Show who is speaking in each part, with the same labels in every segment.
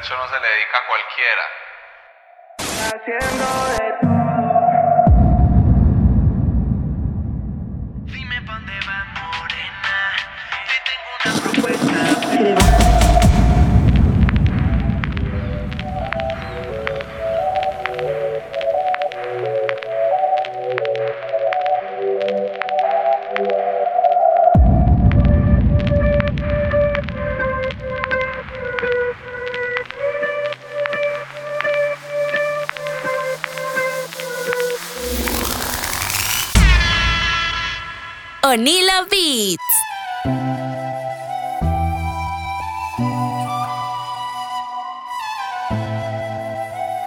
Speaker 1: percho no se le dedica a cualquiera.
Speaker 2: Haciendo de todo.
Speaker 3: Dime pa' dónde vas, morena. Te tengo una propuesta.
Speaker 4: Onila Beats.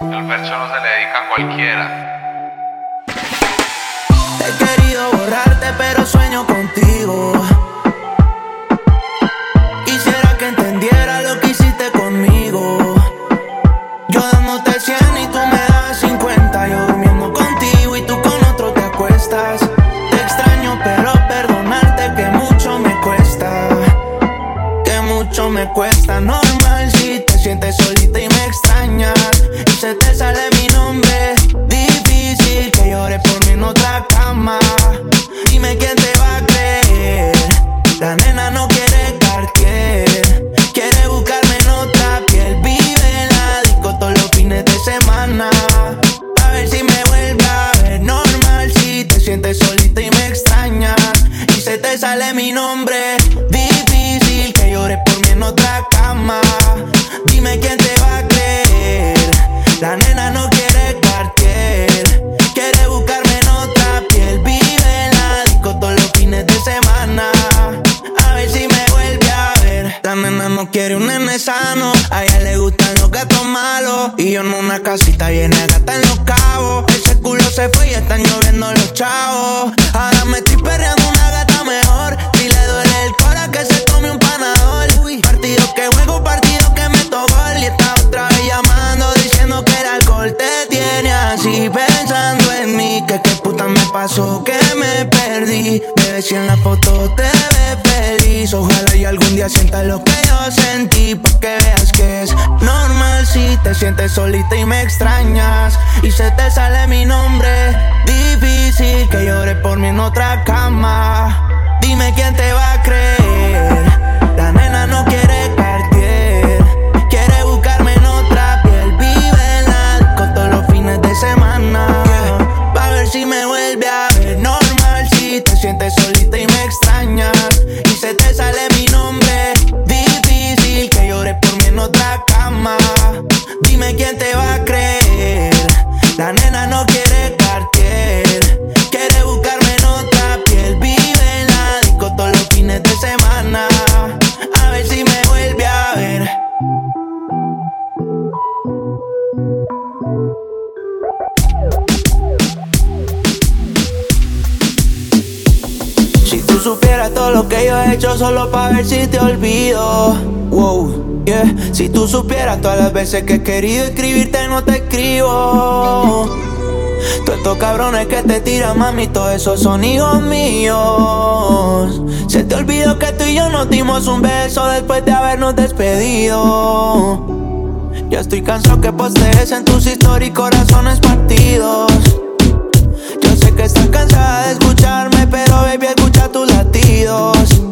Speaker 1: El percho no se le dedica a cualquiera.
Speaker 3: He querido borrarte, pero sueño contigo. Sientes solita Bebé, si en la foto te ves feliz. Ojalá y algún día sientas lo que yo sentí. Pa' que veas que es normal si te sientes solita y me extrañas. Y se te sale mi nombre. Difícil que llores por mí en otra cama. Dime quién te va a creer. La nena no quiere cartier. Quiere buscarme en otra piel. Vive en la disco todos los fines de semana. Va a ver si me vuelve hecho solo para ver si te olvido. Wow, yeah. Si tú supieras todas las veces que he querido escribirte no te escribo. Todos estos cabrones que te tiran, mami, todos esos son hijos míos. Se te olvidó que tú y yo nos dimos un beso después de habernos despedido. Ya estoy cansado que postees en tus historias corazones partidos. Yo sé que estás cansada de escucharme, pero baby, escucha tus latidos.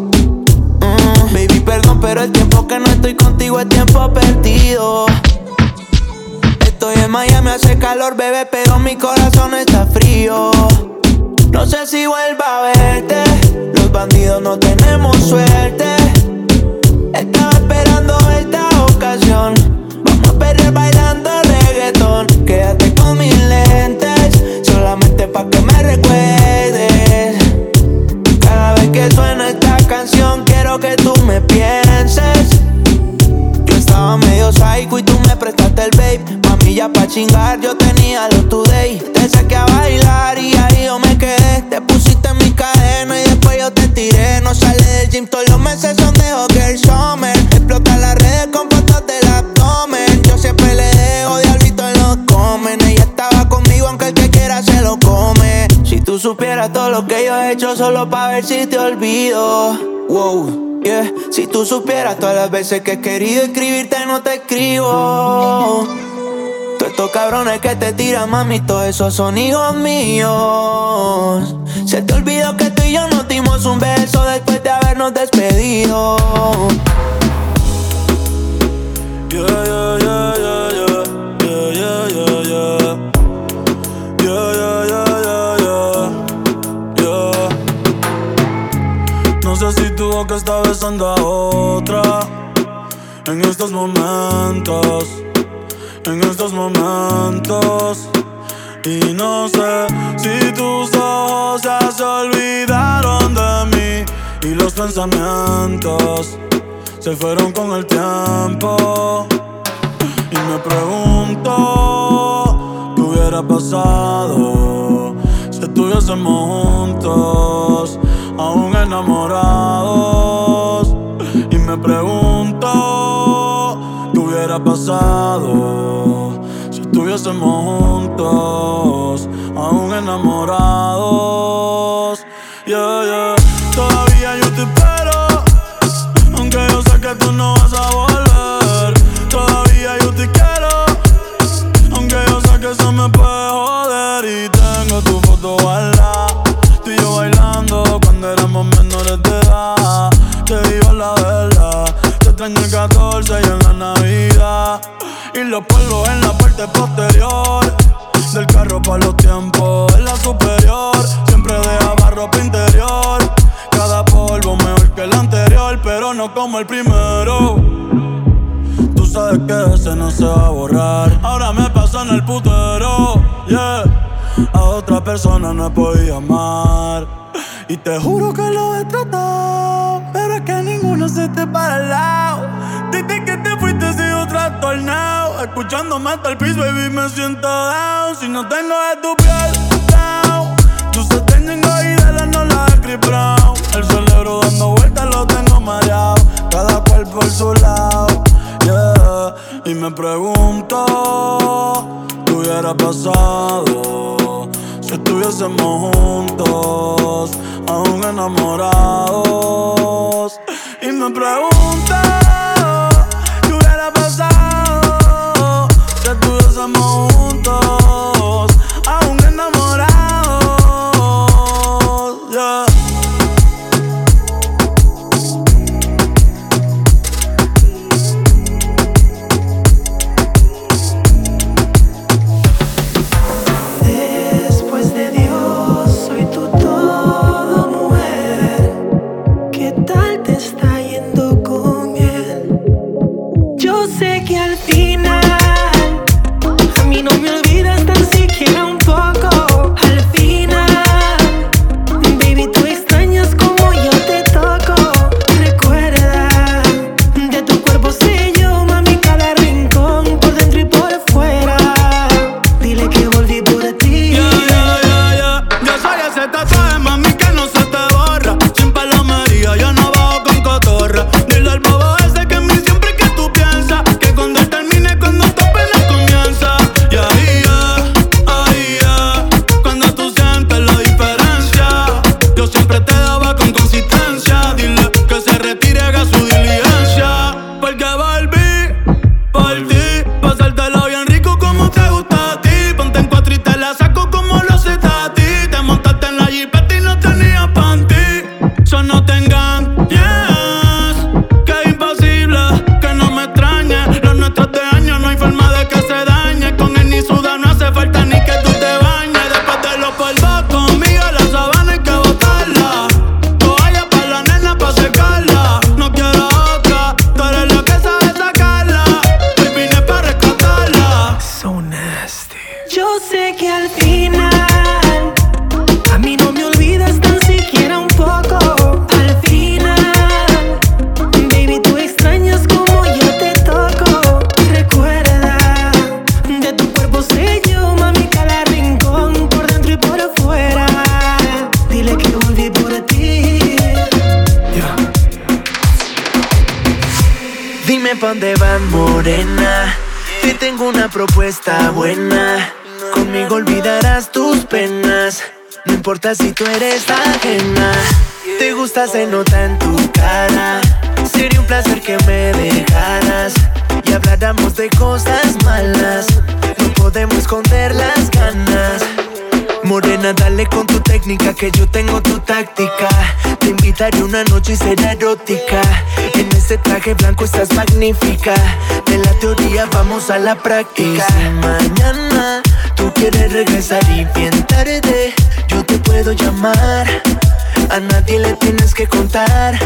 Speaker 3: Pero el tiempo que no estoy contigo es tiempo perdido. Estoy en Miami, hace calor, bebé, pero mi corazón está frío. No sé si vuelva a verte. Los bandidos no tenemos suerte. Estaba esperando esta ocasión. Vamos a perder bailando reggaetón. Quédate con mis lentes, solamente pa' que me recuerdes. Cada vez que suena esta canción, quiero que tú me pienses. Pa' chingar, yo tenía lo today. Te saqué a bailar y ahí yo me quedé. Te pusiste en mi cadena y después yo te tiré. No sale del gym, todos los meses son de Hogger Summer. Explota las redes con fotos del abdomen. Yo siempre le dejo diablito en los comen. Ella estaba conmigo, aunque el que quiera se lo come. Si tú supieras todo lo que yo he hecho solo pa' ver si te olvido. Wow. Yeah, si tú supieras todas las veces que he querido escribirte, no te escribo. Estos cabrones que te tiran, mami, todos esos son hijos míos. Se te olvidó que tú y yo nos dimos un beso después de habernos despedido.
Speaker 5: Yeah, yeah, yeah. Yeah, yeah, yeah, yeah. Yeah, yeah, yeah, yeah, yeah. Yeah. No sé si tu boca está besando a otra en estos momentos, en estos momentos. Y no sé si tus ojos ya se olvidaron de mí y los pensamientos se fueron con el tiempo. Y me pregunto qué hubiera pasado si estuviésemos juntos, aún enamorados. Y me pregunto pasado si estuviésemos juntos, aún enamorados. Yeah, yeah. Todavía yo te espero, aunque yo sé que tú no vas a volver. Todavía yo te quiero, aunque yo sé que eso me puede joder. Y tengo tu foto guardada, los polvos en la parte posterior. Del carro para los tiempos en la superior. Siempre dejaba ropa interior. Cada polvo mejor que el anterior, pero no como el primero. Tú sabes que ese no se va a borrar. Ahora me paso en el putero, yeah. A otra persona no podido amar. Y te juro que lo he tratado, pero es que ninguno se te para al lado. Escuchándome hasta el piso, baby, me siento down. Si no tengo de tu piel, down. Tú se tengo y de la no la de Brown. El cerebro dando vueltas lo tengo mareado. Cada cual por su lado, yeah. Y me pregunto, ¿qué hubiera pasado si estuviésemos juntos, aún enamorados? Y me pregunto,
Speaker 3: no te si tú eres ajena. Te gusta, se nota en tu cara. Sería un placer que me dejaras y habláramos de cosas malas. No podemos esconder las ganas. Morena, dale con tu técnica que yo tengo tu táctica. Te invitaré una noche y será erótica. En ese traje blanco estás magnífica. De la teoría vamos a la práctica. Mañana tú quieres regresar y bien tarde, yo te puedo llamar. A nadie le tienes que contar,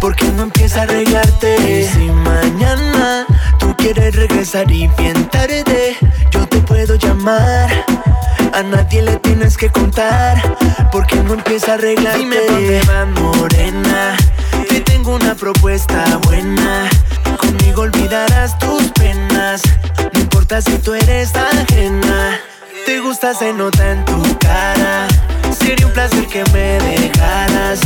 Speaker 3: porque no empieza a arreglarte. Y si mañana tú quieres regresar y bien tarde, yo te puedo llamar. A nadie le tienes que contar, porque no empieza a arreglarte. Dime dónde va morena, que tengo una propuesta buena. Conmigo olvidarás tus penas, no importa si tú eres ajena. Te gusta, se nota en tu cara. Sería un placer que me dejaras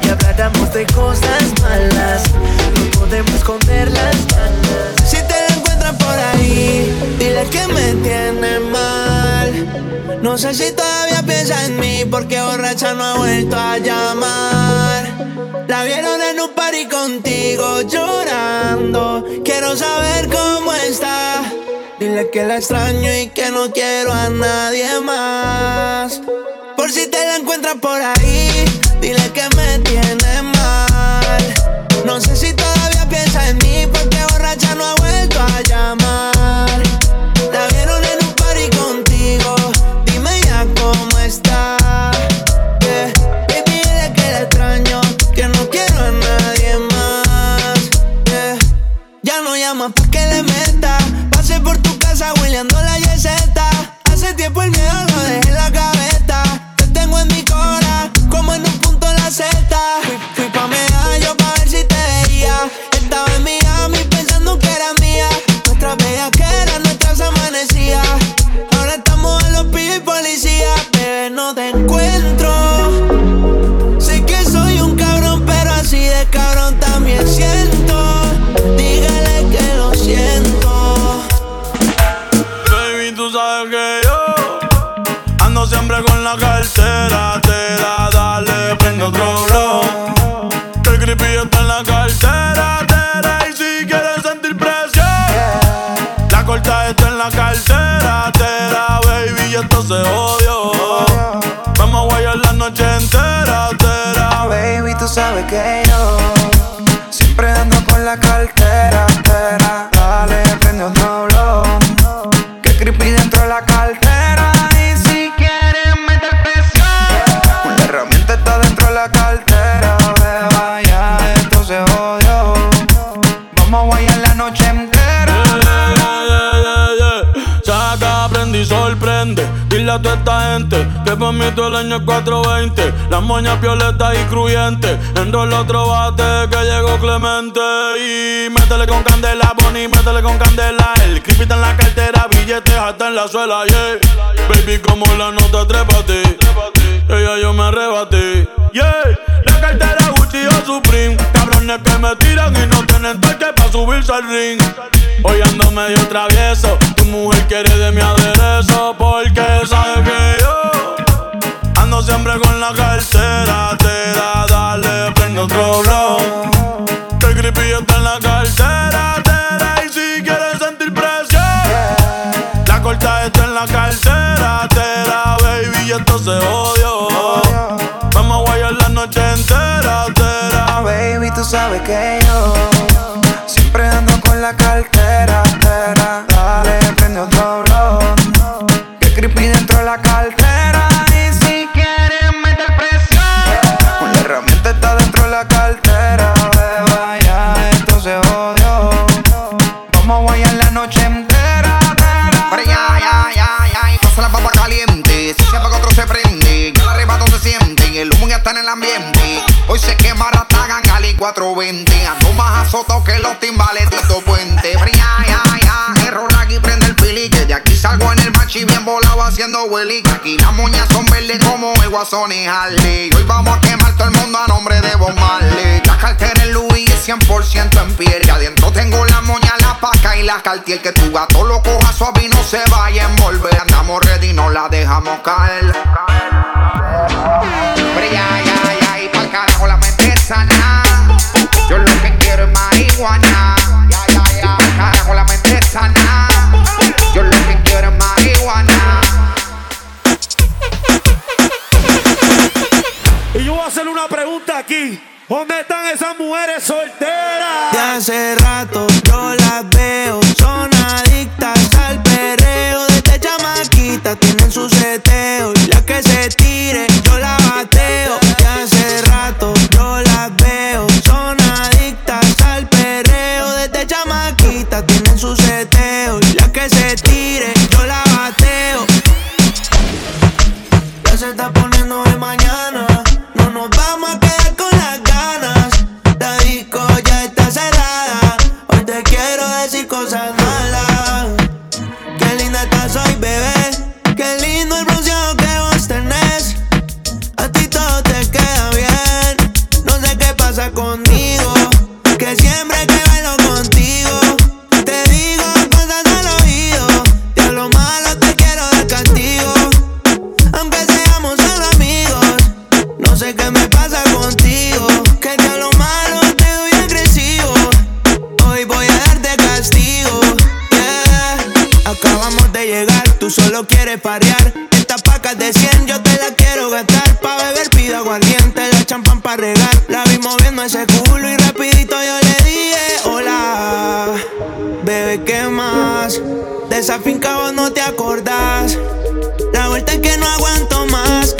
Speaker 3: y habláramos de cosas malas. No podemos esconder las manos. Si te la encuentran por ahí, dile que me tiene mal. No sé si todavía piensa en mí porque borracha no ha vuelto a llamar. La vieron en un party contigo llorando. Quiero saber cómo está. Dile que la extraño y que no quiero a nadie más. Si te la encuentras por ahí, dile
Speaker 5: con todo el año es 420. Las moñas violetas y cruyentes. Enrola otro bate que llegó Clemente. Y métele con candela, Bonnie, métele con candela. El creepy está en la cartera, billetes hasta en la suela, yeah. Baby, como la nota, trépate. Ella yo me arrebaté, yeah. La cartera Gucci o Supreme. Cabrones que me tiran y no tienen toque pa' subirse al ring. Hoy ando medio travieso. Tu mujer quiere de mi aderezo. Porque sabe que yo ando siempre con la cartera. Te da, dale, prende otro blow. El creepy está en la cartera. Y si quieres sentir presión, la corta está en la cartera. Te da, baby, y esto se odió. Vamos a guayar la noche entera. Te da,
Speaker 6: Baby, tú sabes que yo siempre ando
Speaker 7: como el guasón y Harley. Hoy vamos a quemar todo el mundo a nombre de Bob Marley. La cartera en Louis es 100% en piel. Y adentro tengo la moña, la paca y la cartier. Que tu gato lo coja suave y no se vaya a envolver. Andamos ready, no la dejamos caer.
Speaker 3: no te acordás. La vuelta es que no aguanto más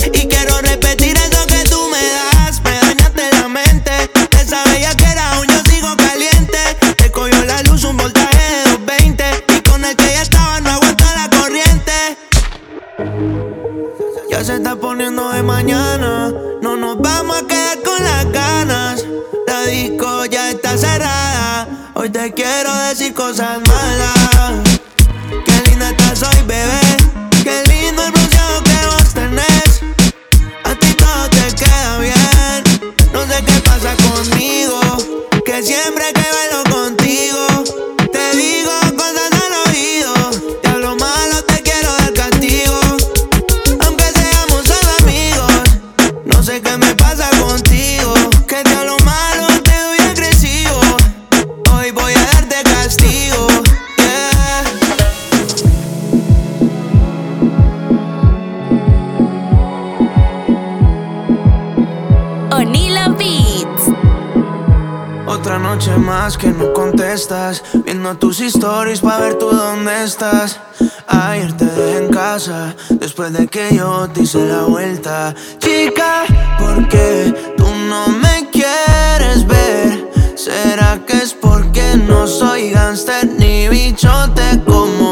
Speaker 3: después de que yo te hice la vuelta. Chica, ¿por qué tú no me quieres ver? ¿Será que es porque no soy gangster ni bichote como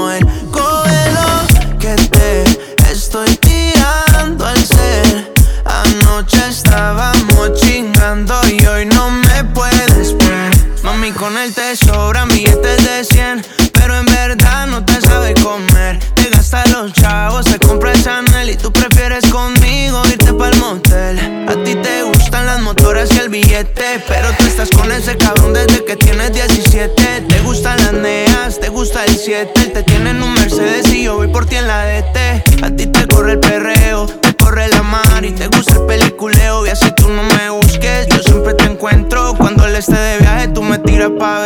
Speaker 3: 7 Te tienen un Mercedes y yo voy por ti en la DT A ti te corre el perreo, te corre la mar Y te gusta el peliculeo. Y así tú no me busques Yo siempre te encuentro. Cuando él esté de viaje tú me tiras pa'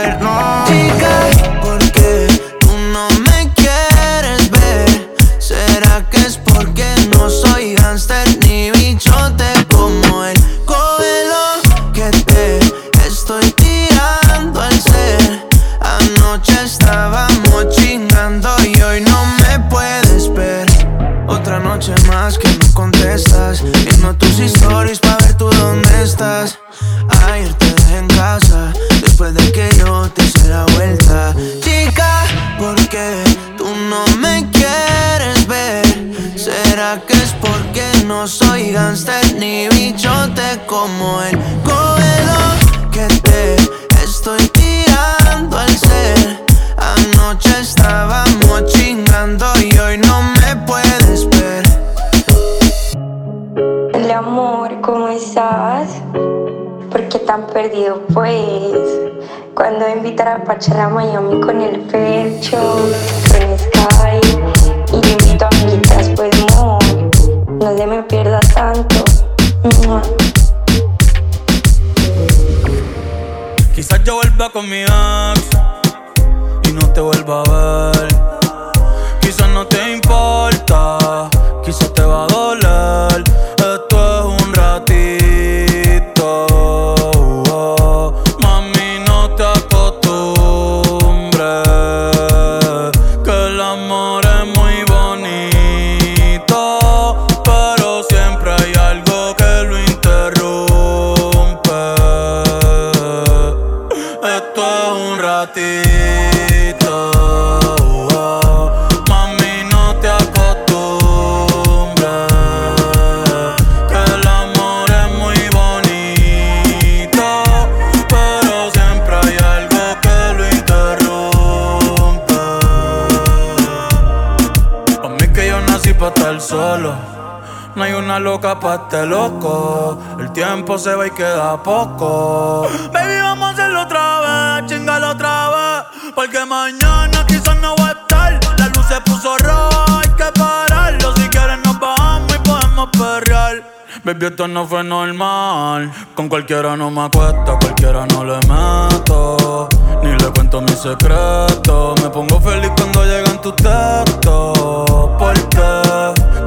Speaker 3: que no contestas. Viendo tus stories para ver tú dónde estás. Ayer te dejé en casa, después de que yo te hice la vuelta. Chica, ¿por qué tú no me quieres ver? ¿Será que es porque no soy gangster ni bichote como el cobelo que te estoy tirando al ser? Anoche
Speaker 8: estaba que tan perdido pues. Cuando invitar a Pachar a Miami con el Percho, con Sky y yo invito a amiguitas pues no, no se me pierda tanto.
Speaker 5: Quizás yo vuelva con mi ex y no te vuelva a ver. Quizás no te importa loca pa' loco. El tiempo se va y queda poco. Baby, vamos a hacerlo otra vez, chingalo otra vez. Porque mañana quizás no voy a estar. La luz se puso roja, hay que pararlo. Si quieres nos bajamos y podemos perrear. Baby, esto no fue normal. Con cualquiera no me acuesto, cualquiera no le meto. Ni le cuento mis secretos. Me pongo feliz cuando llegan tus textos. Porque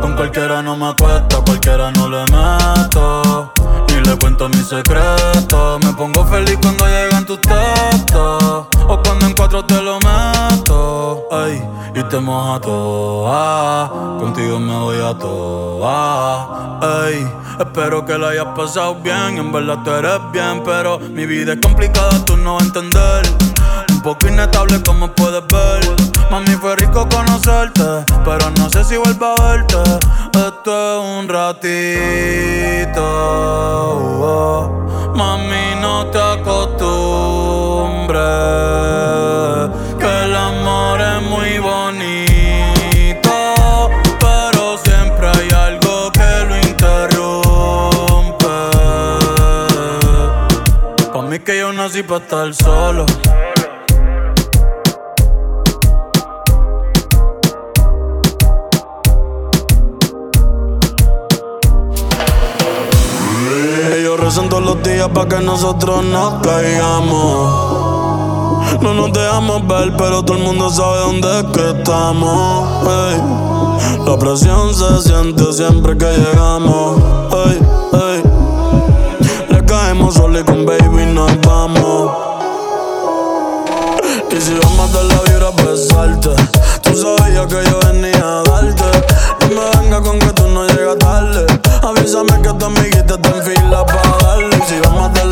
Speaker 5: con cualquiera no me acuesto, cualquiera no le meto. Ni le cuento mis secretos. Me pongo feliz cuando llegan tus textos. O cuando en cuatro te lo meto. Ay, y te moja toda. Contigo me voy a toa. Ay, espero que la hayas pasado bien. En verdad tú eres bien, pero mi vida es complicada, tú no vas a entender. Un poco inestable como puedes ver. Mami, fue rico conocerte, pero no sé si vuelvo a verte. Esto es un ratito. oh. Mami, no te acostumbres. Que el amor es muy bonito. Pero siempre hay algo que lo interrumpe. Pa' mí que yo nací para estar solo. Rezan todos los días para que nosotros no caigamos. No nos dejamos ver, pero todo el mundo sabe dónde es que estamos. La presión se siente siempre que llegamos. Le caemos solo y con baby nos vamos. Y si vamos a la vibra, besarte. Tú sabías que yo venía a darte. No me venga con que tú no llegas tarde. Avísame que tu amiguita está en fila para darle. Si vamos a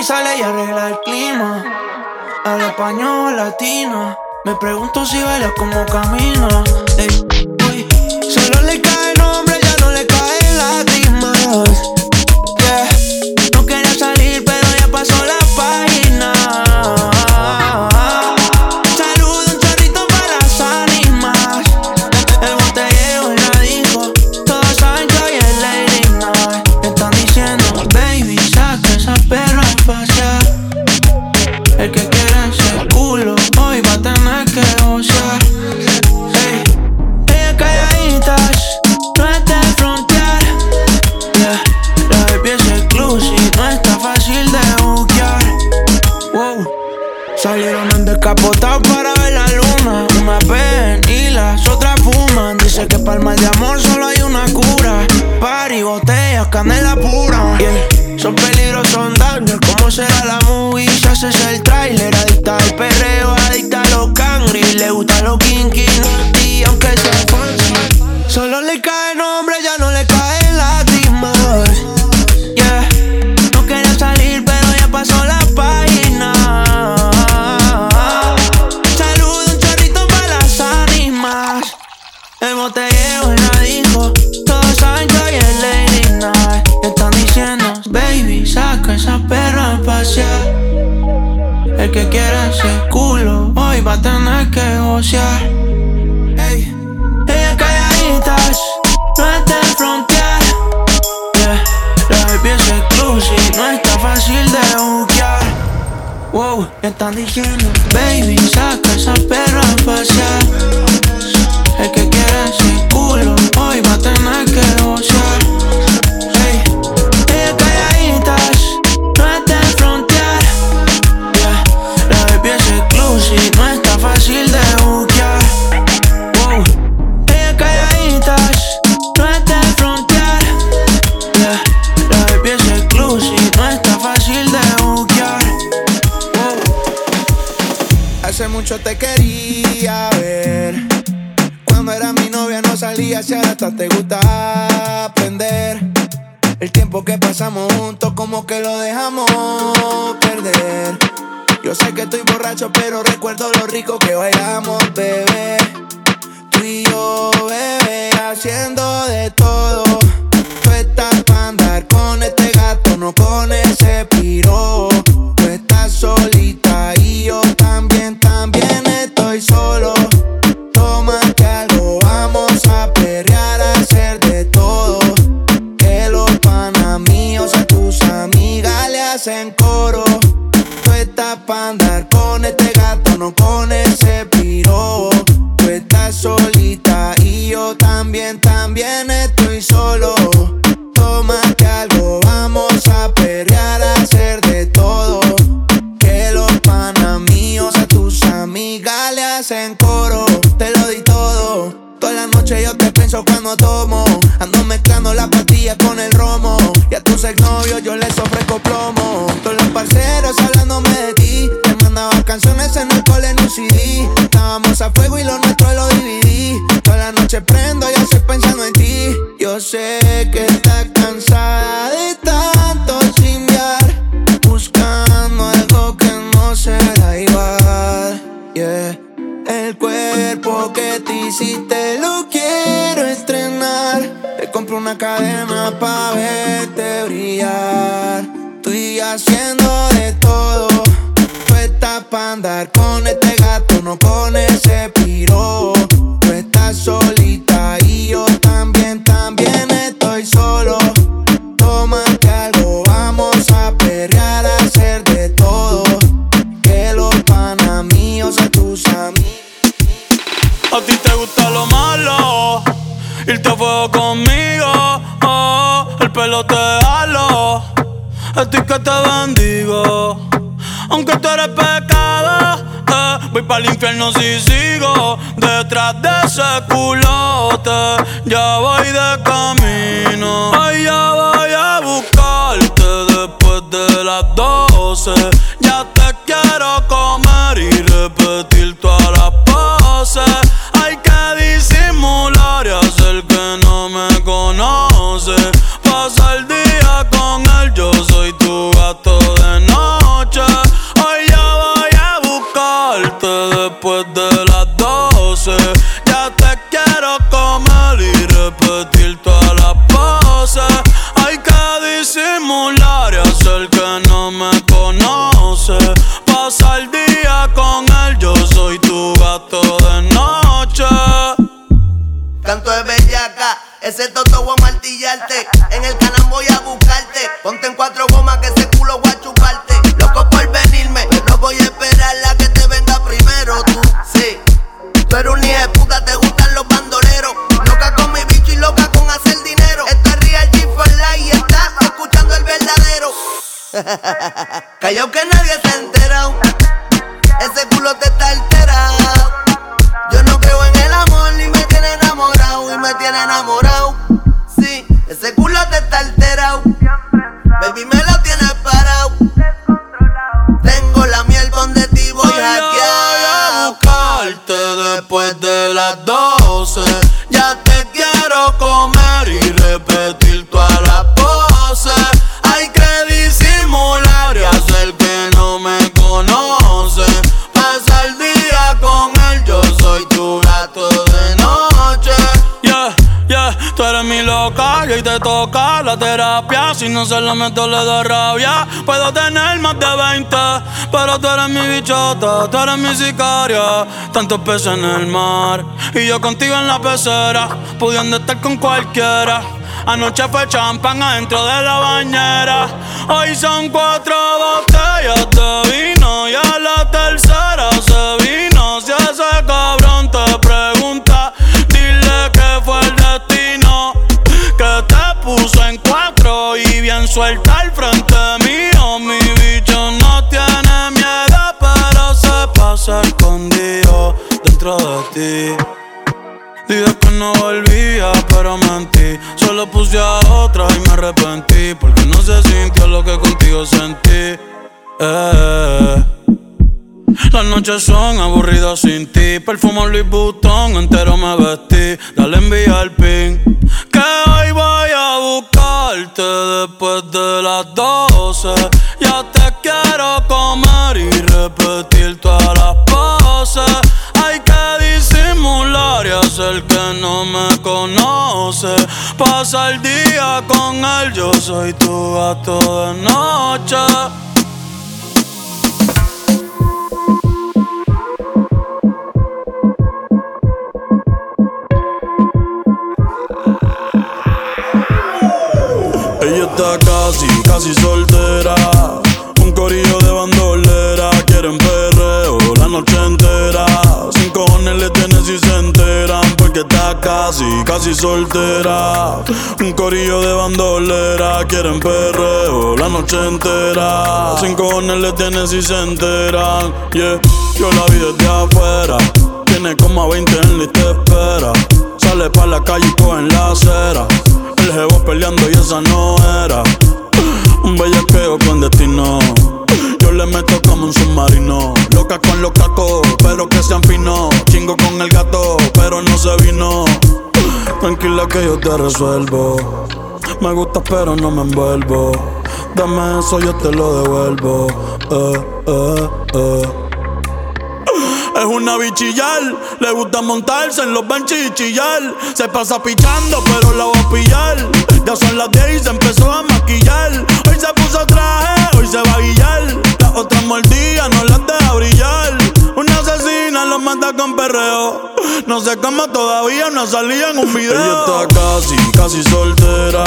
Speaker 3: y sale y arregla el clima. Al español latina, me pregunto si baila como camina. yeah pero
Speaker 6: recuerdo lo rico que bailamos, bebé. Tú y yo, bebé, haciendo de todo. cadena pa' verte brillar. Estoy haciendo de
Speaker 5: si sigo detrás de ese culote. Ya voy de toca la terapia. Si no se la meto, le da rabia. Puedo tener más de 20, pero tú eres mi bichota, tú eres mi sicaria. Tantos peces en el mar y yo contigo en la pecera, pudiendo estar con cualquiera. Anoche fue champán adentro de la bañera. Hoy son cuatro botellas de vino y a la tercera se vino. Si ese cabrón te suelta al frente mío. Mi bicho no tiene miedo, pero se pasa escondido dentro de ti. Dije que no volvía, pero mentí. Solo puse a otra y me arrepentí. Porque no se sintió lo que contigo sentí. Eh. Las noches son aburridas sin ti. Perfumo Louis Vuitton, entero me vestí. Dale envía el pin. Que hoy voy a después de las 12. Ya te quiero comer y repetir todas las poses. Hay que disimular y hacer que no me conoce. Pasa el día con él, yo soy tu gato de noche. Está casi, casi soltera. Un corillo de bandolera. Quieren perreo la noche entera. Sin cojones le tienen si se enteran. Porque está casi, casi soltera. Un corillo de bandolera. Quieren perreo la noche entera. Sin cojones le tienen si se enteran. Yeah, yo la vi desde afuera. Tiene como a 20 en lista de espera. Sale pa' la calle y coge en la acera. El jevo peleando y esa no era. Un bellaqueo con destino. Yo le meto como un submarino. Loca con los cacos, pero que sean finos. Chingo con el gato, pero no se vino. Tranquila que yo te resuelvo. Me gusta, pero no me envuelvo. Dame eso, yo te lo devuelvo. Eh, eh, eh. Es una bichillar, le gusta montarse en los benches y chillar. Se pasa pichando, pero la va a pillar. Ya son las 10 y se empezó a maquillar. Hoy se puso traje, hoy se va a guillar. Las otras mordidas no las deja brillar. Una asesina los mata con perreo. No sé cómo todavía no salía en un video. Ella está casi, casi soltera.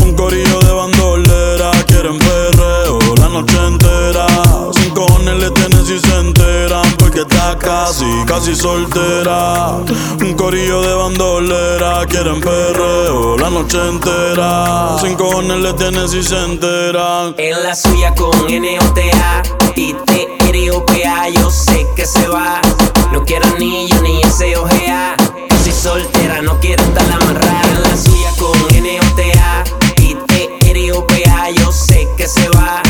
Speaker 5: Un corillo de bandolera. Quieren perreo la noche entera. Sin cojones le tienen si se enteran. Está casi, casi soltera. Un corillo de bandolera. Quieren perreo la noche entera. Sin cojones le tienen si se enteran.
Speaker 9: En la suya con N-O-T-A y T-R-O-P-A Yo sé que se va No quiero anillo ni ese ojea Casi soltera, no quiero estar amarrada En la suya con N-O-T-A y T-R-O-P-A Yo sé que se va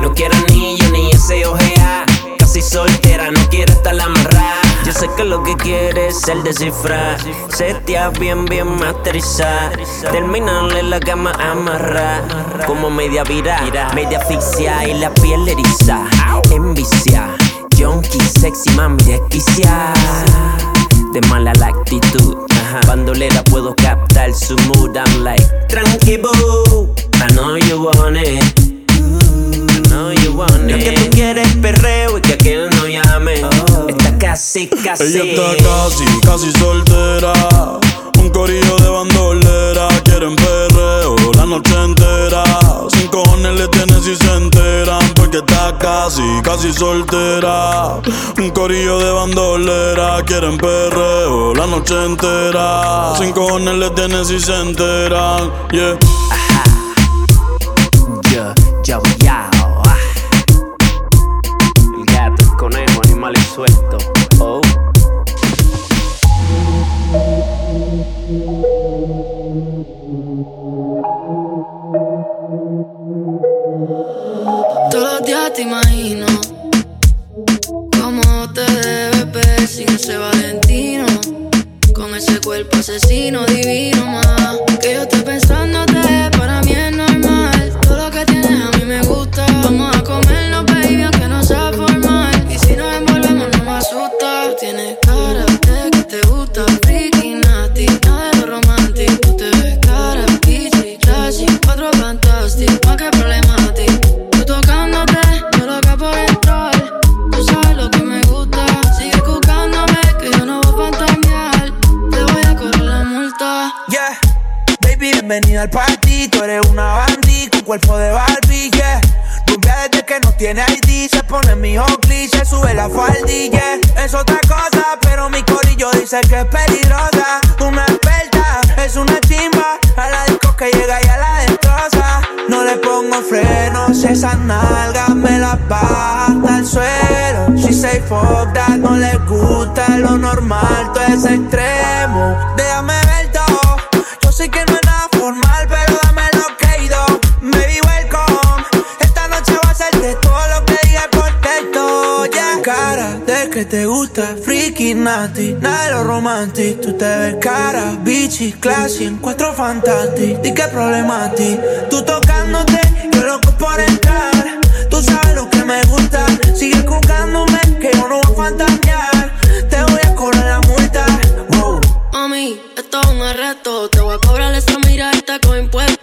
Speaker 9: No quiero anillo ni ese ojea Casi soltera, no quiero estar amarrada yo sé que lo que quieres es el descifrar. Setea bien, bien masterizar. Terminarle la cama amarrar. Como media vira, media asfixia y la piel eriza. Envicia. junkie, sexy mami desquiciada. De mala la actitud. Bandolera puedo captar su mood. I'm like, tranqui boo, I know you want it.
Speaker 5: Ella está casi, casi soltera. Un corillo de bandolera. Quieren perreo la noche entera. Sin cojones le tienen si se enteran. Porque está casi, casi soltera. Un corillo de bandolera. Quieren perreo la noche entera. Sin cojones le tienen si se enteran. Yeah.
Speaker 9: Yo, yo, yao, ah.
Speaker 3: Al party. Tú eres una bandí con cuerpo de Barbie, yeah. Rubia desde que no tiene ID, se pone mi Oakley, se sube la faldilla. Es otra cosa, pero mi corillo dice que es peligrosa. Una experta, es una chimba. A la disco que llega y a la destroza. No le pongo frenos, esas nalgas me las baja hasta el suelo. She say fuck that, no le gusta lo normal, todo es extremo. Déjame te gusta, freaky, nasty, nada de lo romantic. Tú te ves cara, bitchy, classy, en cuatro fantastic. Que problema a ti, tú tocándote, yo loco por entrar. Tú sabes lo que me gusta, sigue buscándome, que yo no voy a fantasear. Te voy a cobrar la multa, wow.
Speaker 10: Mami, esto es un arresto. Te voy a cobrar esa mirada con impuestos.